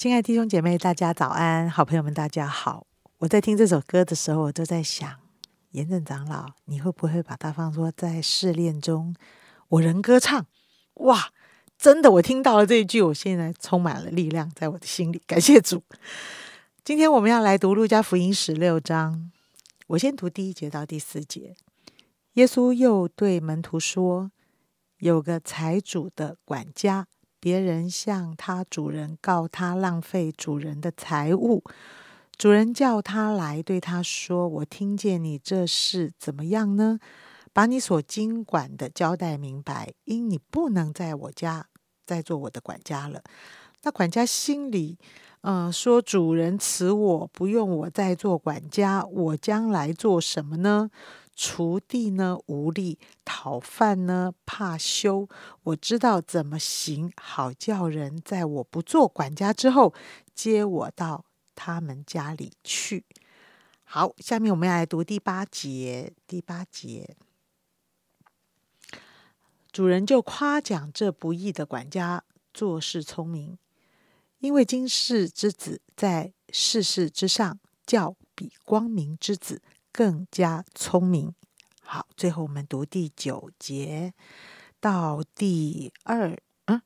亲爱的弟兄姐妹，大家早安！好朋友们，大家好。我在听这首歌的时候，我都在想，严正长老，你会不会把它放说在试炼中，我人歌唱？哇，真的，我听到了这一句，我现在充满了力量在我的心里。感谢主。今天我们要来读路加福音十六章，我先读第一节到第四节。耶稣又对门徒说：“有个财主的管家。”别人向他主人告他浪费主人的财物，主人叫他来对他说：“我听见你这事怎么样呢？把你所经管的交代明白，因你不能在我家再做我的管家了。”那管家心里，嗯，说：“主人辞我不用我再做管家，我将来做什么呢？”锄地呢无力，讨饭呢怕羞。我知道怎么行，好叫人在我不做管家之后，接我到他们家里去。好，下面我们要来读第八节。第八节，主人就夸奖这不义的管家做事聪明，因为今世之子在世事之上，叫比光明之子。更加聪明。好，最后我们读第九节到第二嗯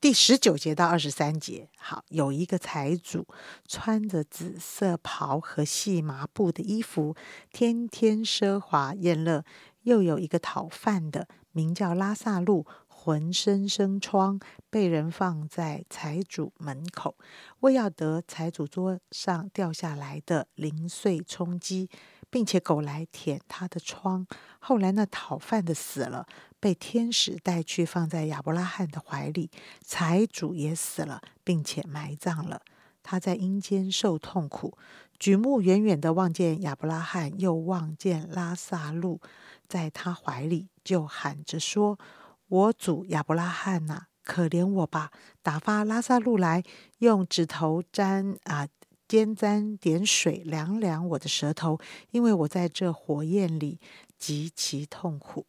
第十九节到二十三节。好，有一个财主穿着紫色袍和细麻布的衣服，天天奢华宴乐；又有一个讨饭的，名叫拉萨路。浑身生疮，被人放在财主门口，为要得财主桌上掉下来的零碎充饥，并且狗来舔他的疮。后来那讨饭的死了，被天使带去放在亚伯拉罕的怀里。财主也死了，并且埋葬了。他在阴间受痛苦，举目远远的望见亚伯拉罕，又望见拉萨路在他怀里，就喊着说。我主亚伯拉罕呐，可怜我吧！打发拉萨路来，用指头沾啊，尖沾点水，凉凉我的舌头，因为我在这火焰里极其痛苦。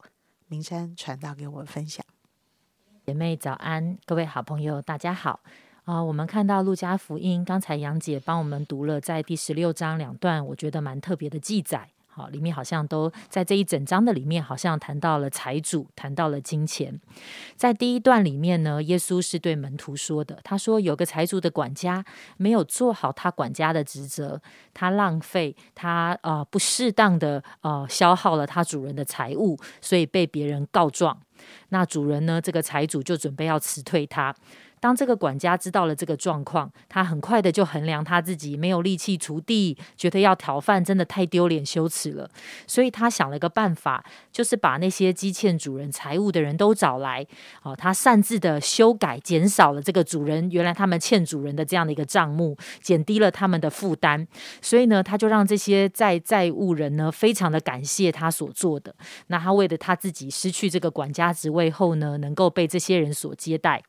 明山传道给我分享，姐妹早安，各位好朋友大家好啊！我们看到路加福音，刚才杨姐帮我们读了在第十六章两段，我觉得蛮特别的记载。好，里面好像都在这一整章的里面，好像谈到了财主，谈到了金钱。在第一段里面呢，耶稣是对门徒说的，他说有个财主的管家没有做好他管家的职责，他浪费，他呃不适当的呃消耗了他主人的财物，所以被别人告状。那主人呢，这个财主就准备要辞退他。当这个管家知道了这个状况，他很快的就衡量他自己没有力气锄地，觉得要讨饭真的太丢脸羞耻了，所以他想了个办法，就是把那些积欠主人财物的人都找来，哦，他擅自的修改，减少了这个主人原来他们欠主人的这样的一个账目，减低了他们的负担，所以呢，他就让这些债债务人呢非常的感谢他所做的，那他为了他自己失去这个管家职位后呢，能够被这些人所接待。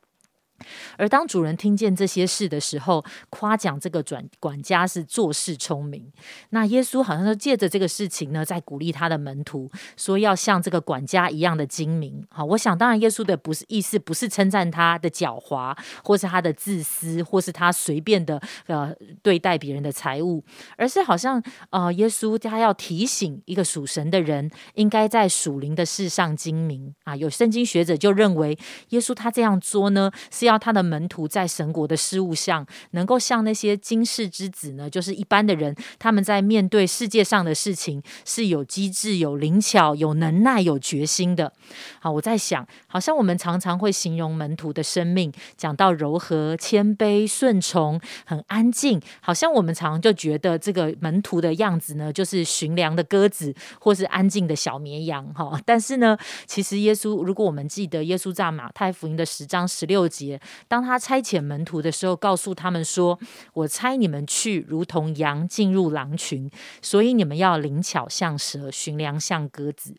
而当主人听见这些事的时候，夸奖这个转管家是做事聪明。那耶稣好像是借着这个事情呢，在鼓励他的门徒，说要像这个管家一样的精明。好，我想当然耶稣的不是意思，不是称赞他的狡猾，或是他的自私，或是他随便的呃对待别人的财物，而是好像呃耶稣他要提醒一个属神的人，应该在属灵的事上精明啊。有圣经学者就认为，耶稣他这样做呢是。要他的门徒在神国的事物上，能够像那些今世之子呢，就是一般的人，他们在面对世界上的事情是有机智、有灵巧、有能耐、有决心的。好，我在想，好像我们常常会形容门徒的生命，讲到柔和、谦卑、顺从、很安静，好像我们常就觉得这个门徒的样子呢，就是驯良的鸽子，或是安静的小绵羊。哈，但是呢，其实耶稣，如果我们记得耶稣在马太福音的十章十六节当他差遣门徒的时候，告诉他们说：“我差你们去，如同羊进入狼群，所以你们要灵巧像蛇，寻良像鸽子。”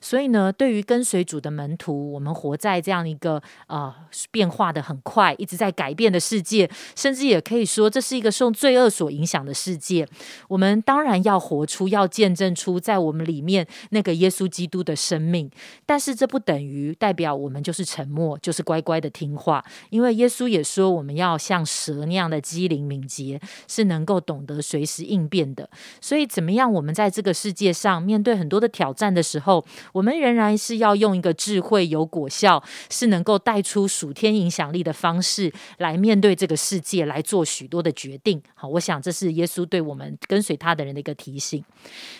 所以呢，对于跟随主的门徒，我们活在这样一个呃变化的很快、一直在改变的世界，甚至也可以说这是一个受罪恶所影响的世界。我们当然要活出、要见证出在我们里面那个耶稣基督的生命，但是这不等于代表我们就是沉默，就是乖乖的听话。因为耶稣也说，我们要像蛇那样的机灵敏捷，是能够懂得随时应变的。所以，怎么样？我们在这个世界上面对很多的挑战的时候，我们仍然是要用一个智慧、有果效，是能够带出属天影响力的方式来面对这个世界，来做许多的决定。好，我想这是耶稣对我们跟随他的人的一个提醒。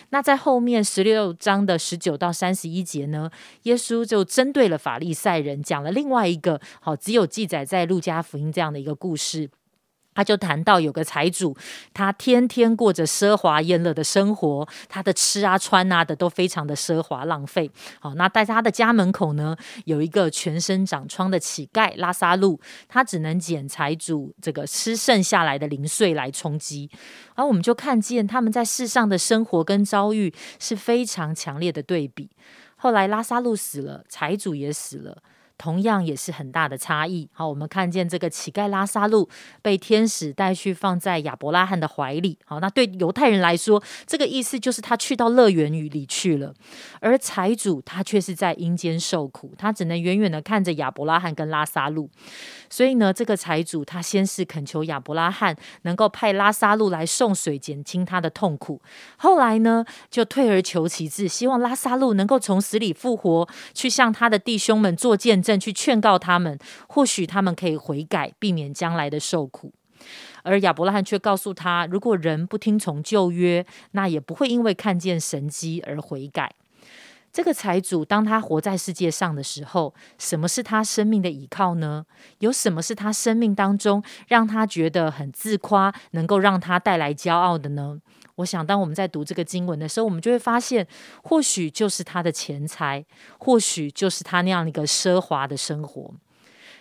那在后面十六章的十九到三十一节呢，耶稣就针对了法利赛人，讲了另外一个好，只有记载在路加福音这样的一个故事。他就谈到有个财主，他天天过着奢华宴乐的生活，他的吃啊穿啊的都非常的奢华浪费。好，那在他的家门口呢，有一个全身长疮的乞丐拉萨路，他只能捡财主这个吃剩下来的零碎来充饥。而我们就看见他们在世上的生活跟遭遇是非常强烈的对比。后来拉萨路死了，财主也死了。同样也是很大的差异。好，我们看见这个乞丐拉萨路被天使带去放在亚伯拉罕的怀里。好，那对犹太人来说，这个意思就是他去到乐园里去了。而财主他却是在阴间受苦，他只能远远的看着亚伯拉罕跟拉萨路。所以呢，这个财主他先是恳求亚伯拉罕能够派拉萨路来送水，减轻他的痛苦。后来呢，就退而求其次，希望拉萨路能够从死里复活，去向他的弟兄们做见证，正去劝告他们，或许他们可以悔改，避免将来的受苦。而亚伯拉罕却告诉他，如果人不听从旧约，那也不会因为看见神迹而悔改。这个财主，当他活在世界上的时候，什么是他生命的依靠呢？有什么是他生命当中让他觉得很自夸，能够让他带来骄傲的呢？我想，当我们在读这个经文的时候，我们就会发现，或许就是他的钱财，或许就是他那样一个奢华的生活。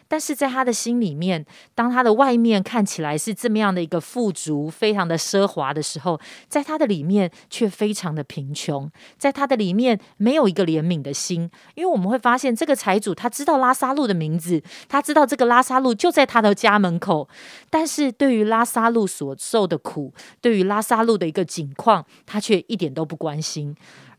但是在他的心里面，当他的外面看起来是这么样的一个富足、非常的奢华的时候，在他的里面却非常的贫穷，在他的里面没有一个怜悯的心。因为我们会发现，这个财主他知道拉萨路的名字，他知道这个拉萨路就在他的家门口，但是对于拉萨路所受的苦，对于拉萨路的一个境况，他却一点都不关心。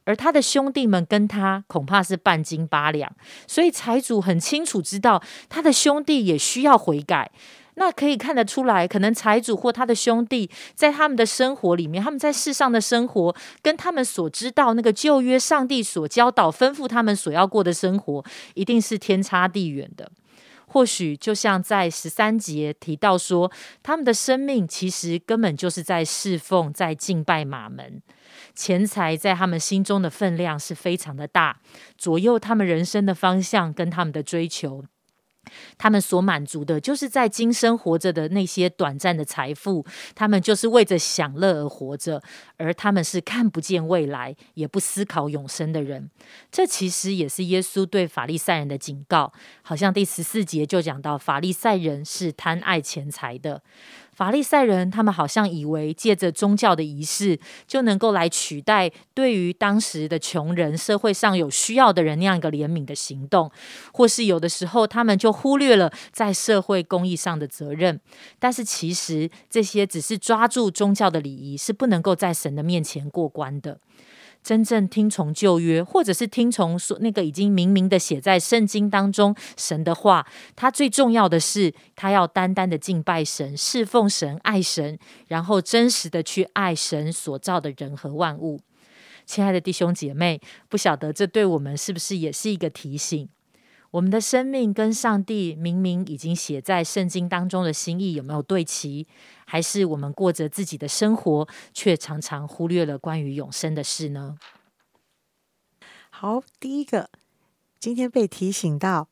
而他的兄弟们跟他恐怕是半斤八两，所以财主很清楚知道他的兄弟也需要悔改。那可以看得出来，可能财主或他的兄弟在他们的生活里面，他们在世上的生活，跟他们所知道那个旧约上帝所教导、吩咐他们所要过的生活，一定是天差地远的。或许就像在十三节提到说，他们的生命其实根本就是在侍奉、在敬拜马门。钱财在他们心中的分量是非常的大，左右他们人生的方向跟他们的追求。他们所满足的，就是在今生活着的那些短暂的财富。他们就是为着享乐而活着，而他们是看不见未来，也不思考永生的人。这其实也是耶稣对法利赛人的警告。好像第十四节就讲到，法利赛人是贪爱钱财的。法利赛人，他们好像以为借着宗教的仪式，就能够来取代对于当时的穷人、社会上有需要的人那样一个怜悯的行动，或是有的时候他们就忽略了在社会公益上的责任。但是其实这些只是抓住宗教的礼仪，是不能够在神的面前过关的。真正听从旧约，或者是听从说那个已经明明的写在圣经当中神的话，他最重要的是，他要单单的敬拜神、侍奉神、爱神，然后真实的去爱神所造的人和万物。亲爱的弟兄姐妹，不晓得这对我们是不是也是一个提醒？我们的生命跟上帝明明已经写在圣经当中的心意有没有对齐？还是我们过着自己的生活，却常常忽略了关于永生的事呢？好，第一个，今天被提醒到，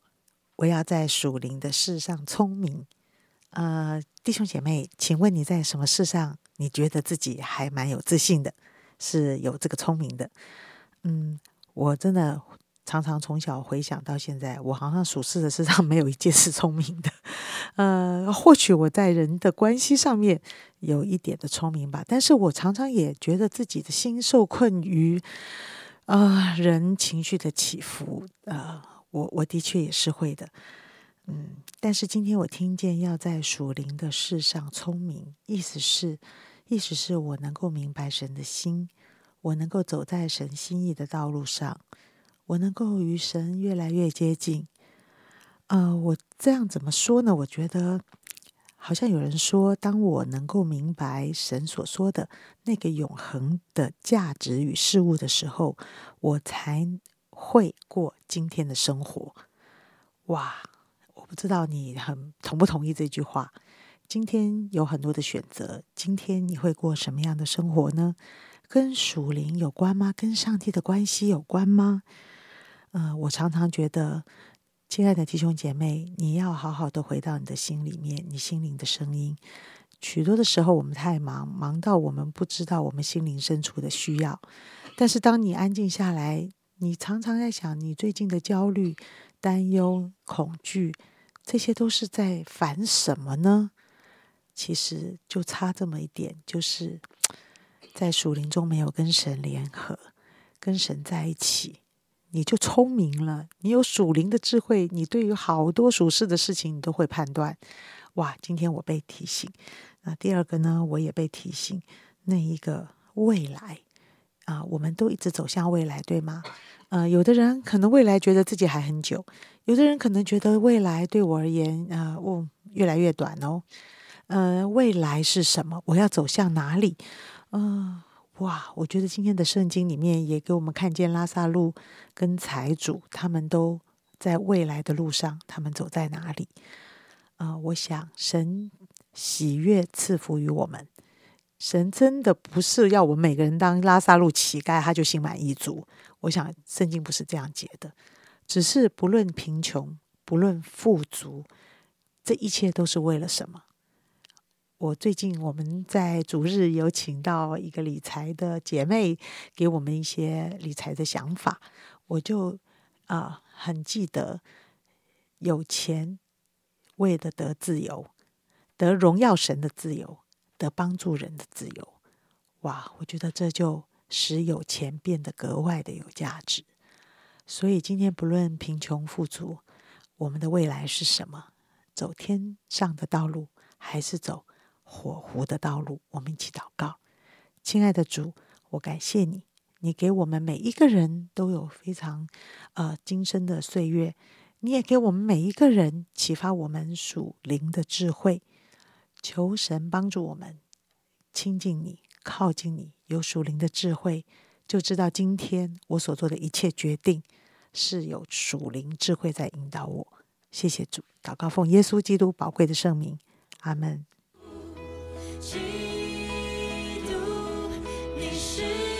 我要在属灵的事上聪明。呃，弟兄姐妹，请问你在什么事上，你觉得自己还蛮有自信的，是有这个聪明的？嗯，我真的。常常从小回想到现在，我好像属事的身上没有一件是聪明的。呃，或许我在人的关系上面有一点的聪明吧，但是我常常也觉得自己的心受困于啊人情绪的起伏。呃，我我的确也是会的。嗯，但是今天我听见要在属灵的事上聪明，意思是，意思是我能够明白神的心，我能够走在神心意的道路上。我能够与神越来越接近，呃，我这样怎么说呢？我觉得好像有人说，当我能够明白神所说的那个永恒的价值与事物的时候，我才会过今天的生活。哇，我不知道你很同不同意这句话。今天有很多的选择，今天你会过什么样的生活呢？跟属灵有关吗？跟上帝的关系有关吗？呃，我常常觉得。亲爱的弟兄姐妹，你要好好的回到你的心里面，你心灵的声音。许多的时候，我们太忙，忙到我们不知道我们心灵深处的需要。但是，当你安静下来，你常常在想，你最近的焦虑、担忧、恐惧，这些都是在烦什么呢？其实就差这么一点，就是在属灵中没有跟神联合，跟神在一起。你就聪明了，你有属灵的智慧，你对于好多属世的事情，你都会判断。哇，今天我被提醒。那第二个呢，我也被提醒，那一个未来啊，我们都一直走向未来，对吗？呃，有的人可能未来觉得自己还很久，有的人可能觉得未来对我而言，呃，哦，越来越短哦。呃，未来是什么？我要走向哪里？嗯。哇，我觉得今天的圣经里面也给我们看见拉萨路跟财主，他们都在未来的路上，他们走在哪里？啊，我想神喜悦赐福于我们，神真的不是要我们每个人当拉萨路乞丐，他就心满意足。我想圣经不是这样解的，只是不论贫穷，不论富足，这一切都是为了什么？我最近我们在主日有请到一个理财的姐妹，给我们一些理财的想法。我就啊很记得，有钱为了得自由，得荣耀神的自由，得帮助人的自由。哇，我觉得这就使有钱变得格外的有价值。所以今天不论贫穷富足，我们的未来是什么？走天上的道路，还是走？火湖的道路，我们一起祷告，亲爱的主，我感谢你，你给我们每一个人都有非常呃今生的岁月，你也给我们每一个人启发我们属灵的智慧，求神帮助我们亲近你，靠近你，有属灵的智慧，就知道今天我所做的一切决定是有属灵智慧在引导我。谢谢主，祷告奉耶稣基督宝贵的圣名，阿门。基督，你是。